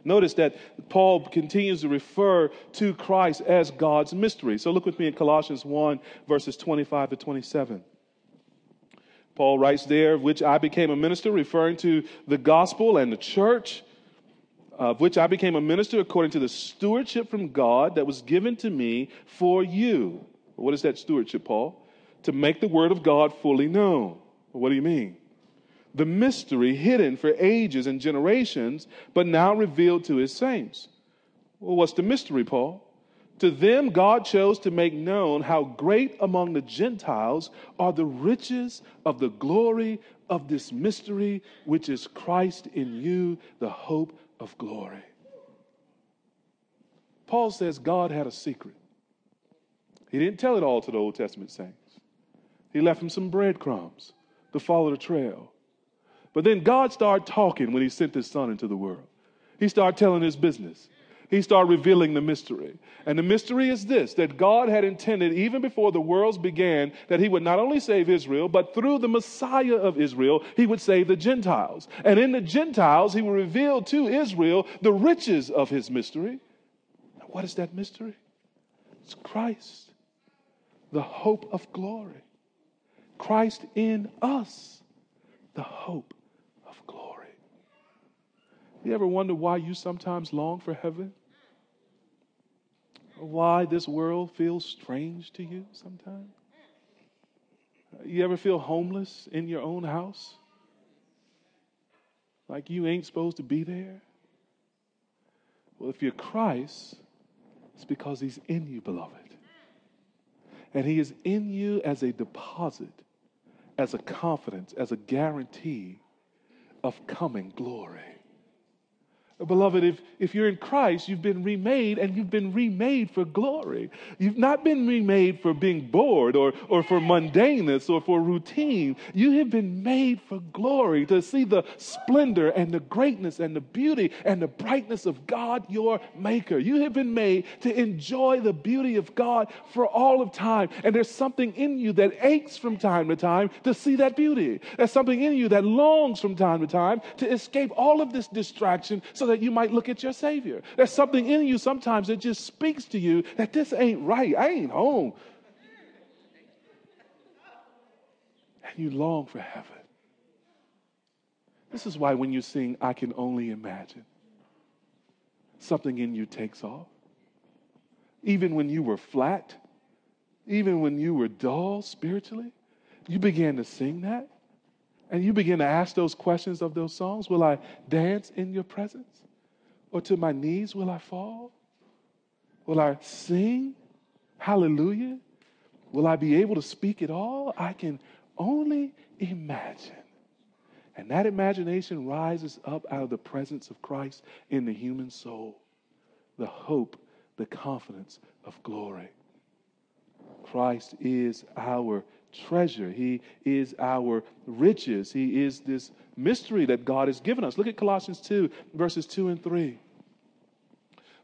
Notice that Paul continues to refer to Christ as God's mystery. So look with me in Colossians 1, verses 25 to 27. Paul writes there, of which I became a minister, referring to the gospel and the church, of which I became a minister according to the stewardship from God that was given to me for you. What is that stewardship, Paul? To make the word of God fully known. What do you mean? The mystery hidden for ages and generations, but now revealed to his saints. Well, what's the mystery, Paul? To them, God chose to make known how great among the Gentiles are the riches of the glory of this mystery, which is Christ in you, the hope of glory. Paul says God had a secret. He didn't tell it all to the Old Testament saints, he left them some breadcrumbs to follow the trail. But then God started talking when He sent His Son into the world. He started telling His business. He started revealing the mystery. And the mystery is this that God had intended, even before the worlds began, that He would not only save Israel, but through the Messiah of Israel, He would save the Gentiles. And in the Gentiles, He would reveal to Israel the riches of His mystery. What is that mystery? It's Christ, the hope of glory. Christ in us, the hope you ever wonder why you sometimes long for heaven? Why this world feels strange to you sometimes? You ever feel homeless in your own house? Like you ain't supposed to be there? Well, if you're Christ, it's because he's in you, beloved. And he is in you as a deposit, as a confidence, as a guarantee of coming glory. Beloved, if, if you're in Christ, you've been remade and you've been remade for glory. You've not been remade for being bored or, or for mundaneness or for routine. You have been made for glory to see the splendor and the greatness and the beauty and the brightness of God, your Maker. You have been made to enjoy the beauty of God for all of time. And there's something in you that aches from time to time to see that beauty. There's something in you that longs from time to time to escape all of this distraction so that you might look at your Savior. There's something in you sometimes that just speaks to you that this ain't right. I ain't home. And you long for heaven. This is why when you sing, I can only imagine, something in you takes off. Even when you were flat, even when you were dull spiritually, you began to sing that. And you begin to ask those questions of those songs Will I dance in your presence? Or to my knees will I fall? Will I sing? Hallelujah. Will I be able to speak at all? I can only imagine. And that imagination rises up out of the presence of Christ in the human soul. The hope, the confidence of glory. Christ is our treasure. He is our riches. He is this mystery that God has given us. Look at Colossians 2, verses 2 and 3.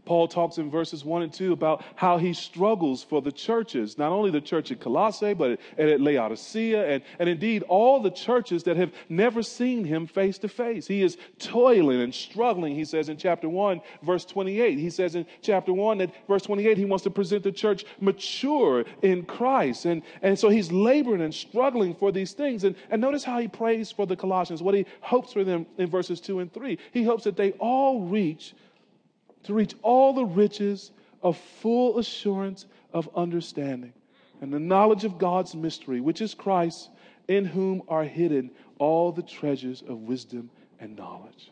Paul talks in verses 1 and 2 about how he struggles for the churches, not only the church at Colossae, but at Laodicea, and, and indeed all the churches that have never seen him face to face. He is toiling and struggling, he says in chapter 1, verse 28. He says in chapter 1 that verse 28, he wants to present the church mature in Christ. And, and so he's laboring and struggling for these things. And, and notice how he prays for the Colossians, what he hopes for them in verses 2 and 3. He hopes that they all reach to reach all the riches of full assurance of understanding and the knowledge of God's mystery, which is Christ, in whom are hidden all the treasures of wisdom and knowledge.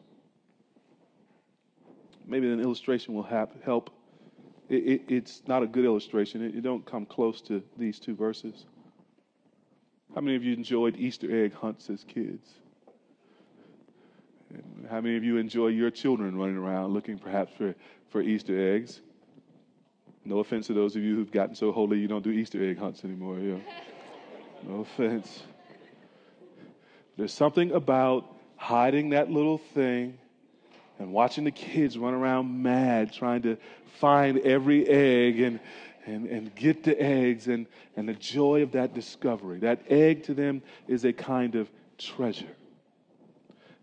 Maybe an illustration will help. It, it, it's not a good illustration. It, it don't come close to these two verses. How many of you enjoyed Easter egg hunts as kids? How many of you enjoy your children running around looking perhaps for, for Easter eggs? No offense to those of you who've gotten so holy you don't do Easter egg hunts anymore. Yeah. No offense. There's something about hiding that little thing and watching the kids run around mad trying to find every egg and, and, and get the eggs and, and the joy of that discovery. That egg to them is a kind of treasure.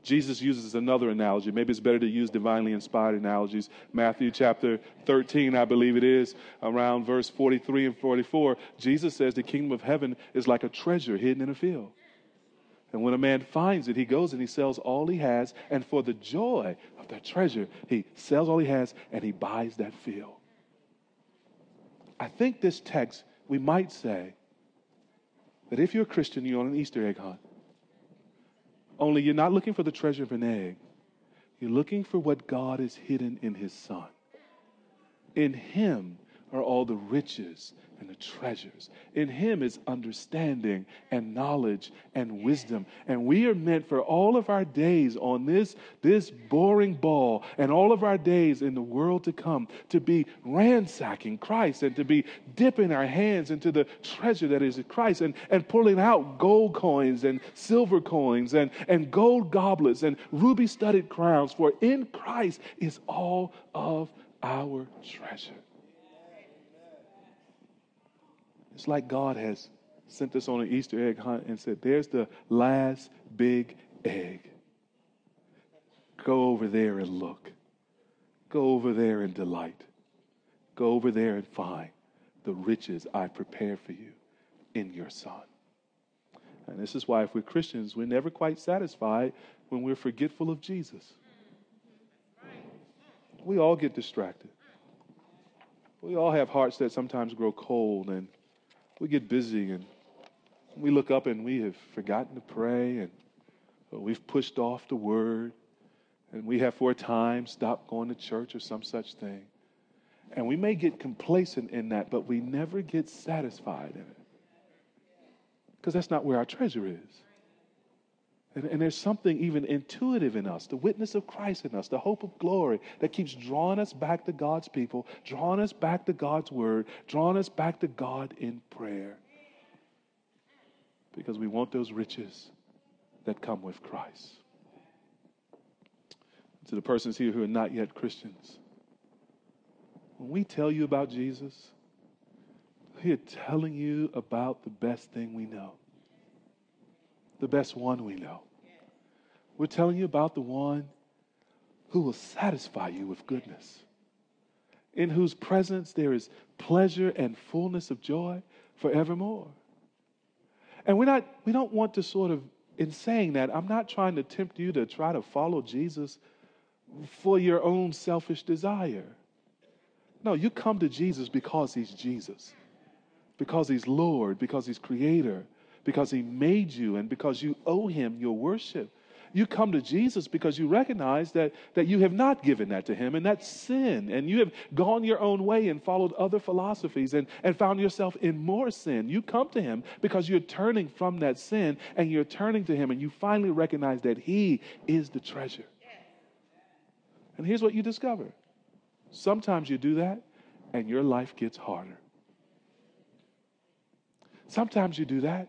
Jesus uses another analogy. Maybe it's better to use divinely inspired analogies. Matthew chapter 13, I believe it is, around verse 43 and 44. Jesus says the kingdom of heaven is like a treasure hidden in a field. And when a man finds it, he goes and he sells all he has. And for the joy of that treasure, he sells all he has and he buys that field. I think this text, we might say that if you're a Christian, you're on an Easter egg hunt. Only you're not looking for the treasure of an egg. You're looking for what God has hidden in his son. In him are all the riches and the treasures. In Him is understanding and knowledge and wisdom. And we are meant for all of our days on this, this boring ball and all of our days in the world to come to be ransacking Christ and to be dipping our hands into the treasure that is Christ and, and pulling out gold coins and silver coins and, and gold goblets and ruby studded crowns. For in Christ is all of our treasure. It's like God has sent us on an Easter egg hunt and said, There's the last big egg. Go over there and look. Go over there and delight. Go over there and find the riches I prepare for you in your Son. And this is why, if we're Christians, we're never quite satisfied when we're forgetful of Jesus. We all get distracted. We all have hearts that sometimes grow cold and we get busy and we look up and we have forgotten to pray and uh, we've pushed off the word and we have for a time stopped going to church or some such thing. And we may get complacent in that, but we never get satisfied in it. Because that's not where our treasure is. And, and, there's something even intuitive in us, the witness of Christ in us, the hope of glory that keeps drawing us back to God's people, drawing us back to God's word, drawing us back to God in prayer. Because we want those riches that come with Christ. To the persons here who are not yet Christians, when we tell you about Jesus, we are telling you about the best thing we know the best one we know. We're telling you about the one who will satisfy you with goodness, in whose presence there is pleasure and fullness of joy forevermore. And we're not, we don't want to sort of, in saying that, I'm not trying to tempt you to try to follow Jesus for your own selfish desire. No, you come to Jesus because he's Jesus, because he's Lord, because he's creator, because He made you and because you owe Him your worship. You come to Jesus because you recognize that, that you have not given that to Him, and that's sin. And you have gone your own way and followed other philosophies and, and found yourself in more sin. You come to Him because you're turning from that sin and you're turning to Him, and you finally recognize that He is the treasure. And here's what you discover sometimes you do that, and your life gets harder. Sometimes you do that,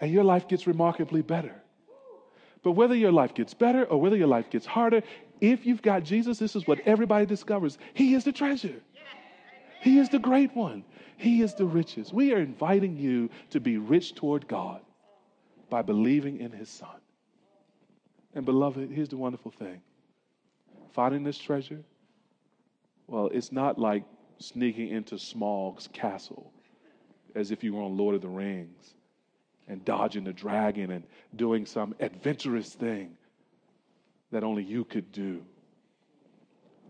and your life gets remarkably better. But whether your life gets better or whether your life gets harder, if you've got Jesus, this is what everybody discovers He is the treasure. He is the great one. He is the richest. We are inviting you to be rich toward God by believing in His Son. And beloved, here's the wonderful thing finding this treasure, well, it's not like sneaking into Smaug's castle as if you were on Lord of the Rings and dodging the dragon and doing some adventurous thing that only you could do.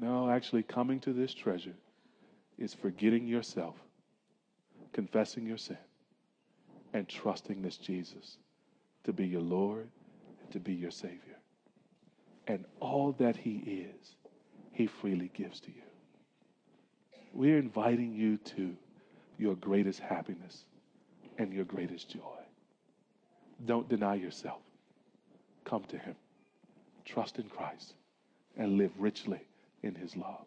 No, actually, coming to this treasure is forgetting yourself, confessing your sin, and trusting this Jesus to be your Lord and to be your Savior. And all that He is, He freely gives to you. We're inviting you to your greatest happiness and your greatest joy. Don't deny yourself. Come to Him. Trust in Christ and live richly in His love.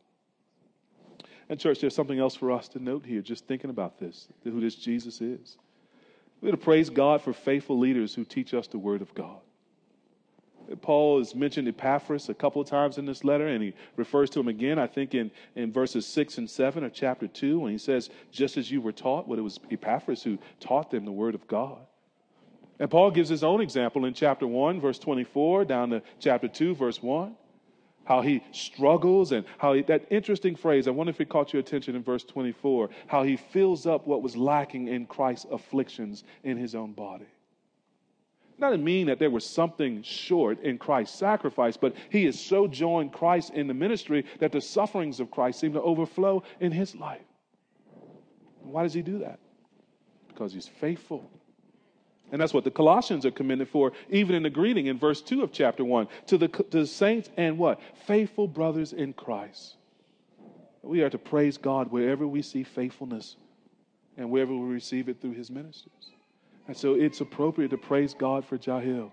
And, church, there's something else for us to note here, just thinking about this, who this Jesus is. We're to praise God for faithful leaders who teach us the Word of God. Paul has mentioned Epaphras a couple of times in this letter, and he refers to him again, I think, in, in verses 6 and 7 of chapter 2, when he says, Just as you were taught, well, it was Epaphras who taught them the Word of God. And Paul gives his own example in chapter 1, verse 24, down to chapter 2, verse 1. How he struggles and how he, that interesting phrase, I wonder if it caught your attention in verse 24, how he fills up what was lacking in Christ's afflictions in his own body. Not to mean that there was something short in Christ's sacrifice, but he has so joined Christ in the ministry that the sufferings of Christ seem to overflow in his life. Why does he do that? Because he's faithful and that's what the Colossians are commended for, even in the greeting in verse 2 of chapter 1 to the, to the saints and what? Faithful brothers in Christ. We are to praise God wherever we see faithfulness and wherever we receive it through his ministers. And so it's appropriate to praise God for Jahil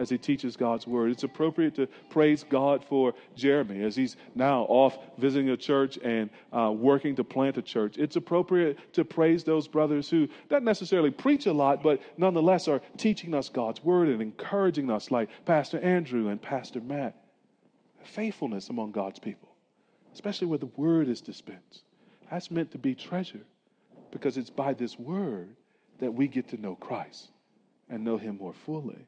as he teaches God's word. It's appropriate to praise God for Jeremy as he's now off visiting a church and uh, working to plant a church. It's appropriate to praise those brothers who don't necessarily preach a lot, but nonetheless are teaching us God's word and encouraging us, like Pastor Andrew and Pastor Matt. Faithfulness among God's people, especially where the word is dispensed. That's meant to be treasured because it's by this word that we get to know Christ and know him more fully.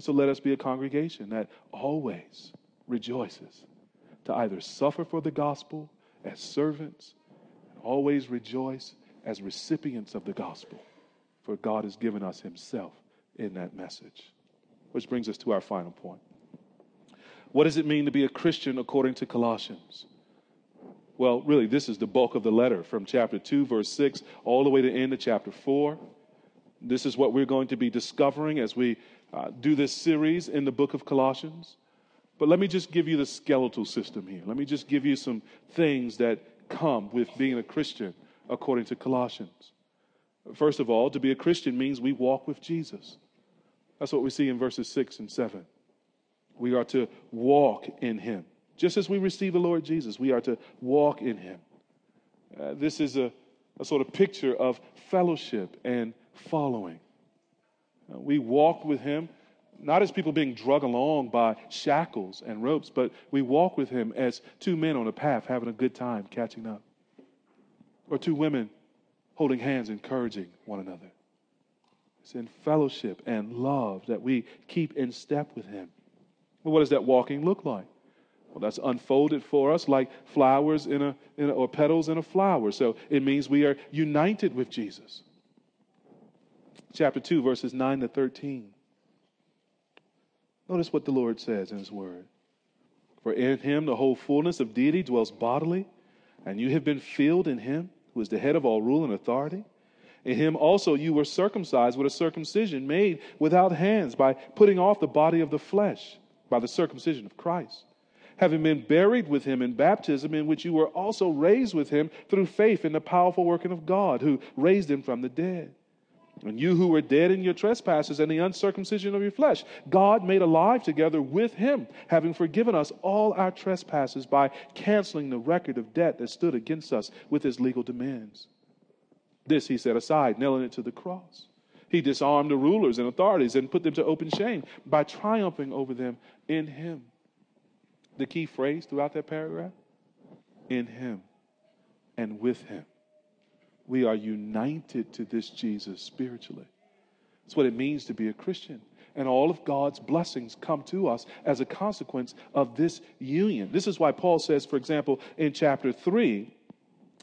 So let us be a congregation that always rejoices to either suffer for the gospel as servants, always rejoice as recipients of the gospel, for God has given us Himself in that message. Which brings us to our final point. What does it mean to be a Christian according to Colossians? Well, really, this is the bulk of the letter from chapter 2, verse 6, all the way to the end of chapter 4. This is what we're going to be discovering as we uh, do this series in the book of Colossians. But let me just give you the skeletal system here. Let me just give you some things that come with being a Christian according to Colossians. First of all, to be a Christian means we walk with Jesus. That's what we see in verses 6 and 7. We are to walk in him. Just as we receive the Lord Jesus, we are to walk in him. Uh, this is a, a, sort of picture of fellowship and following. Uh, we walk with him not as people being drug along by shackles and ropes, but we walk with him as two men on a path having a good time catching up, or two women holding hands, encouraging one another. It's in fellowship and love that we keep in step with him. Well, what does that walking look like? Well, that's unfolded for us like flowers in a, in a, or petals in a flower. So it means we are united with Jesus. Chapter 2, verses 9 to 13. Notice what the Lord says in His Word. For in Him the whole fullness of deity dwells bodily, and you have been filled in Him, who is the head of all rule and authority. In him also you were circumcised with a circumcision made without hands by putting off the body of the flesh by the circumcision of Christ, having been buried with him in baptism, in which you were also raised with him through faith in the powerful working of God, who raised him from the dead. And you who were dead in your trespasses and the uncircumcision of your flesh, God made alive together with him, having forgiven us all our trespasses by canceling the record of debt that stood against us with his legal demands. This he set aside, nailing it to the cross. He disarmed the rulers and authorities and put them to open shame by triumphing over them in Him. The key phrase throughout that paragraph in Him and with Him. We are united to this Jesus spiritually. That's what it means to be a Christian. And all of God's blessings come to us as a consequence of this union. This is why Paul says, for example, in chapter 3,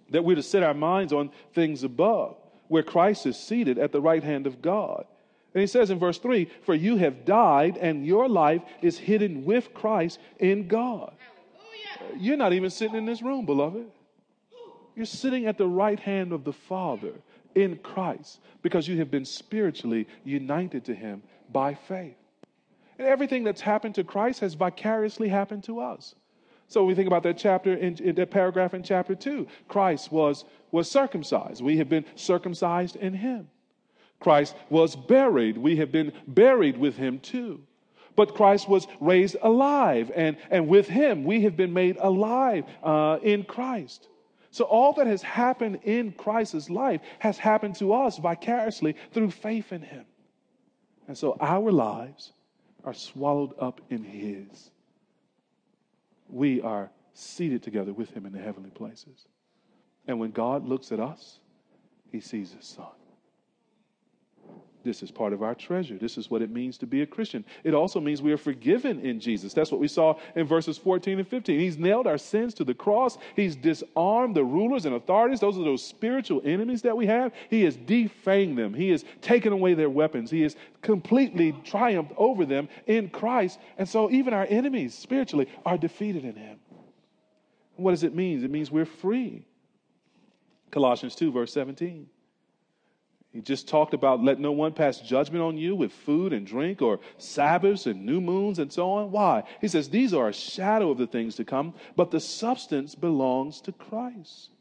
that we're to set our minds on things above where Christ is seated at the right hand of God. And he says in verse 3 For you have died, and your life is hidden with Christ in God. Hallelujah. You're not even sitting in this room, beloved. You're sitting at the right hand of the Father in Christ because you have been spiritually united to Him by faith. And everything that's happened to Christ has vicariously happened to us. So we think about that chapter in, in, that paragraph in chapter 2. Christ was, was circumcised. We have been circumcised in him. Christ was buried. We have been buried with him too. But Christ was raised alive, and, and with him we have been made alive uh, in Christ. So all that has happened in Christ's life has happened to us vicariously through faith in him. And so our lives are swallowed up in his we are seated together with him in the heavenly places. And when God looks at us, he sees his son. This is part of our treasure. This is what it means to be a Christian. It also means we are forgiven in Jesus. That's what we saw in verses 14 and 15. He's nailed our sins to the cross. He's disarmed the rulers and authorities. Those are those spiritual enemies that we have. He has defanged them. He has taken away their weapons. He has completely triumphed over them in Christ. And so even our enemies spiritually are defeated in him. What does it mean? It means we're free. Colossians 2, verse 17. He just talked about let no one pass judgment on you with food and drink or Sabbaths and new moons and so on. Why? He says these are a shadow of the things to come, but the substance belongs to Christ.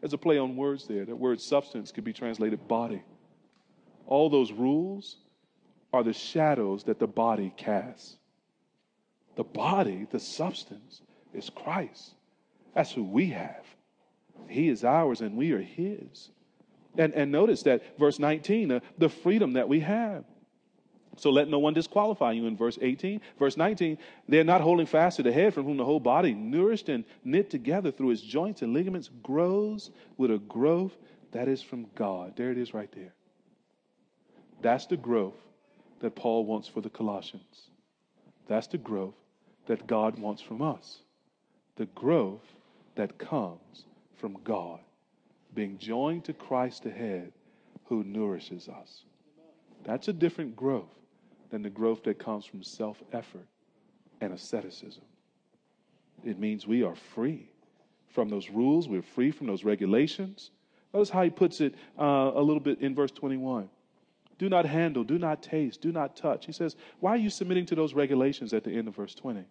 There's a play on words there. That word substance could be translated body. All those rules are the shadows that the body casts. The body, the substance, is Christ. That's who we have. He is ours and we are His. And, and notice that verse 19, uh, the freedom that we have. So let no one disqualify you in verse 18. Verse 19, they're not holding fast to the head from whom the whole body, nourished and knit together through its joints and ligaments, grows with a growth that is from God. There it is right there. That's the growth that Paul wants for the Colossians. That's the growth that God wants from us. The growth that comes from God being joined to Christ ahead who nourishes us. That's a different growth than the growth that comes from self effort and asceticism. It means we are free from those rules, we're free from those regulations. Notice how he puts it uh, a little bit in verse 21. Do not handle, do not taste, do not touch. He says, Why are you submitting to those regulations at the end of verse 20?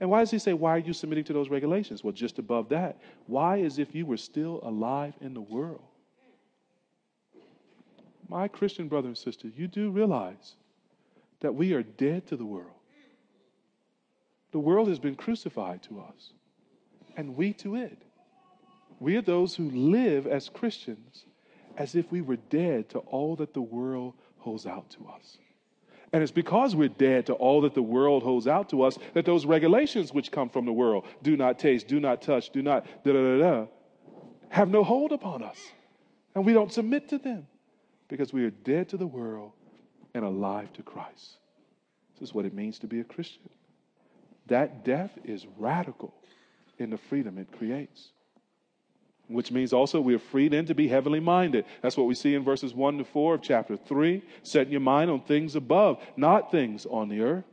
And why does he say, Why are you submitting to those regulations? Well, just above that, why as if you were still alive in the world? My Christian brother and sister, you do realize that we are dead to the world. The world has been crucified to us, and we to it. We are those who live as Christians as if we were dead to all that the world holds out to us. And it's because we're dead to all that the world holds out to us that those regulations which come from the world do not taste, do not touch, do not da da da da have no hold upon us. And we don't submit to them because we are dead to the world and alive to Christ. This is what it means to be a Christian. That death is radical in the freedom it creates. Which means also we are freed in to be heavenly minded. That's what we see in verses 1 to 4 of chapter 3. Setting your mind on things above, not things on the earth.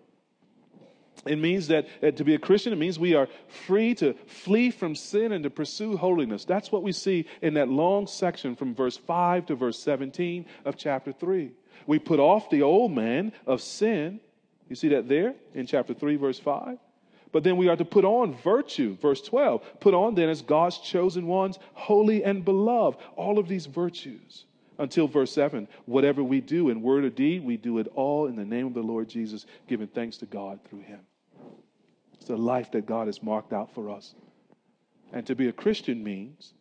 It means that, that, to be a Christian, it means we are free to flee from sin and to pursue holiness. That's what we see in that long section from verse 5 to verse 17 of chapter 3. We put off the old man of sin. You see that there in chapter 3, verse 5? But then we are to put on virtue, verse 12. Put on then as God's chosen ones, holy and beloved. All of these virtues. Until verse 7 whatever we do in word or deed, we do it all in the name of the Lord Jesus, giving thanks to God through him. It's the life that God has marked out for us. And to be a Christian means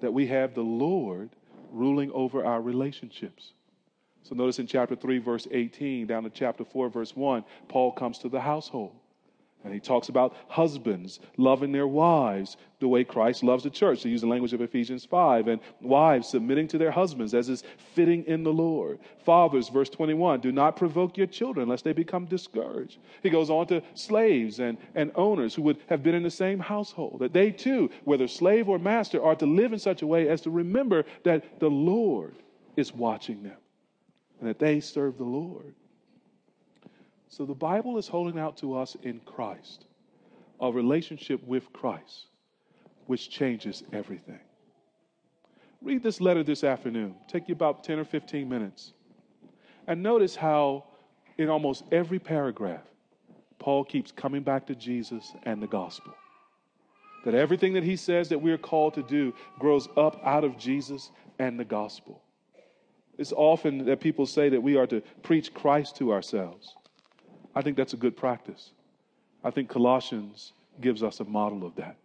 that we have the Lord ruling over our relationships. So notice in chapter 3, verse 18, down to chapter 4, verse 1, Paul comes to the household. And he talks about husbands loving their wives the way Christ loves the church, to use the language of Ephesians 5, and wives submitting to their husbands as is fitting in the Lord. Fathers, verse 21, do not provoke your children lest they become discouraged. He goes on to slaves and, and owners who would have been in the same household, that they too, whether slave or master, are to live in such a way as to remember that the Lord is watching them and that they serve the Lord. So the Bible is holding out to us in Christ a relationship with Christ, which changes everything. Read this letter this afternoon. Take you about 10 or 15 minutes. And notice how, in almost every paragraph, Paul keeps coming back to Jesus and the gospel. That everything that he says that we are called to do grows up out of Jesus and the gospel. It's often that people say that we are to preach Christ to ourselves. I think that's a good practice. I think Colossians gives us a model of that,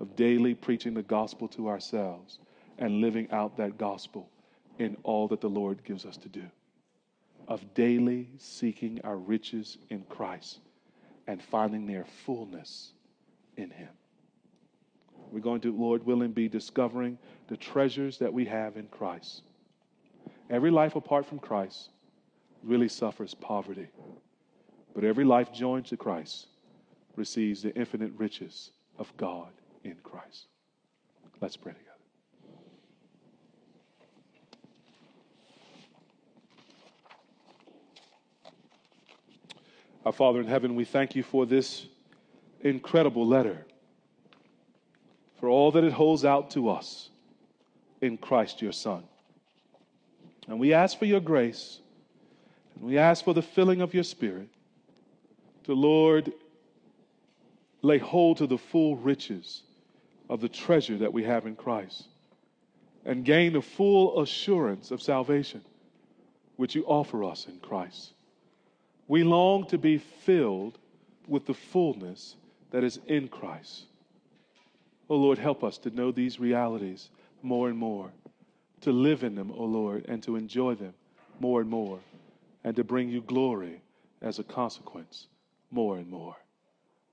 of daily preaching the gospel to ourselves and living out that gospel in all that the Lord gives us to do, of daily seeking our riches in Christ and finding their fullness in Him. We're going to, Lord willing, be discovering the treasures that we have in Christ. Every life apart from Christ really suffers poverty. But every life joined to Christ receives the infinite riches of God in Christ. Let's pray together. Our Father in heaven, we thank you for this incredible letter, for all that it holds out to us in Christ your Son. And we ask for your grace, and we ask for the filling of your Spirit to, Lord, lay hold to the full riches of the treasure that we have in Christ and gain the full assurance of salvation which you offer us in Christ. We long to be filled with the fullness that is in Christ. Oh Lord, help us to know these realities more and more, to live in them, oh Lord, and to enjoy them more and more, and to bring you glory as a consequence more and more.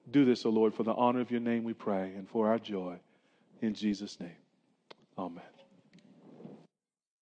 Do this, O Lord, for the honor of your name we pray and for our joy. In Jesus' name, amen.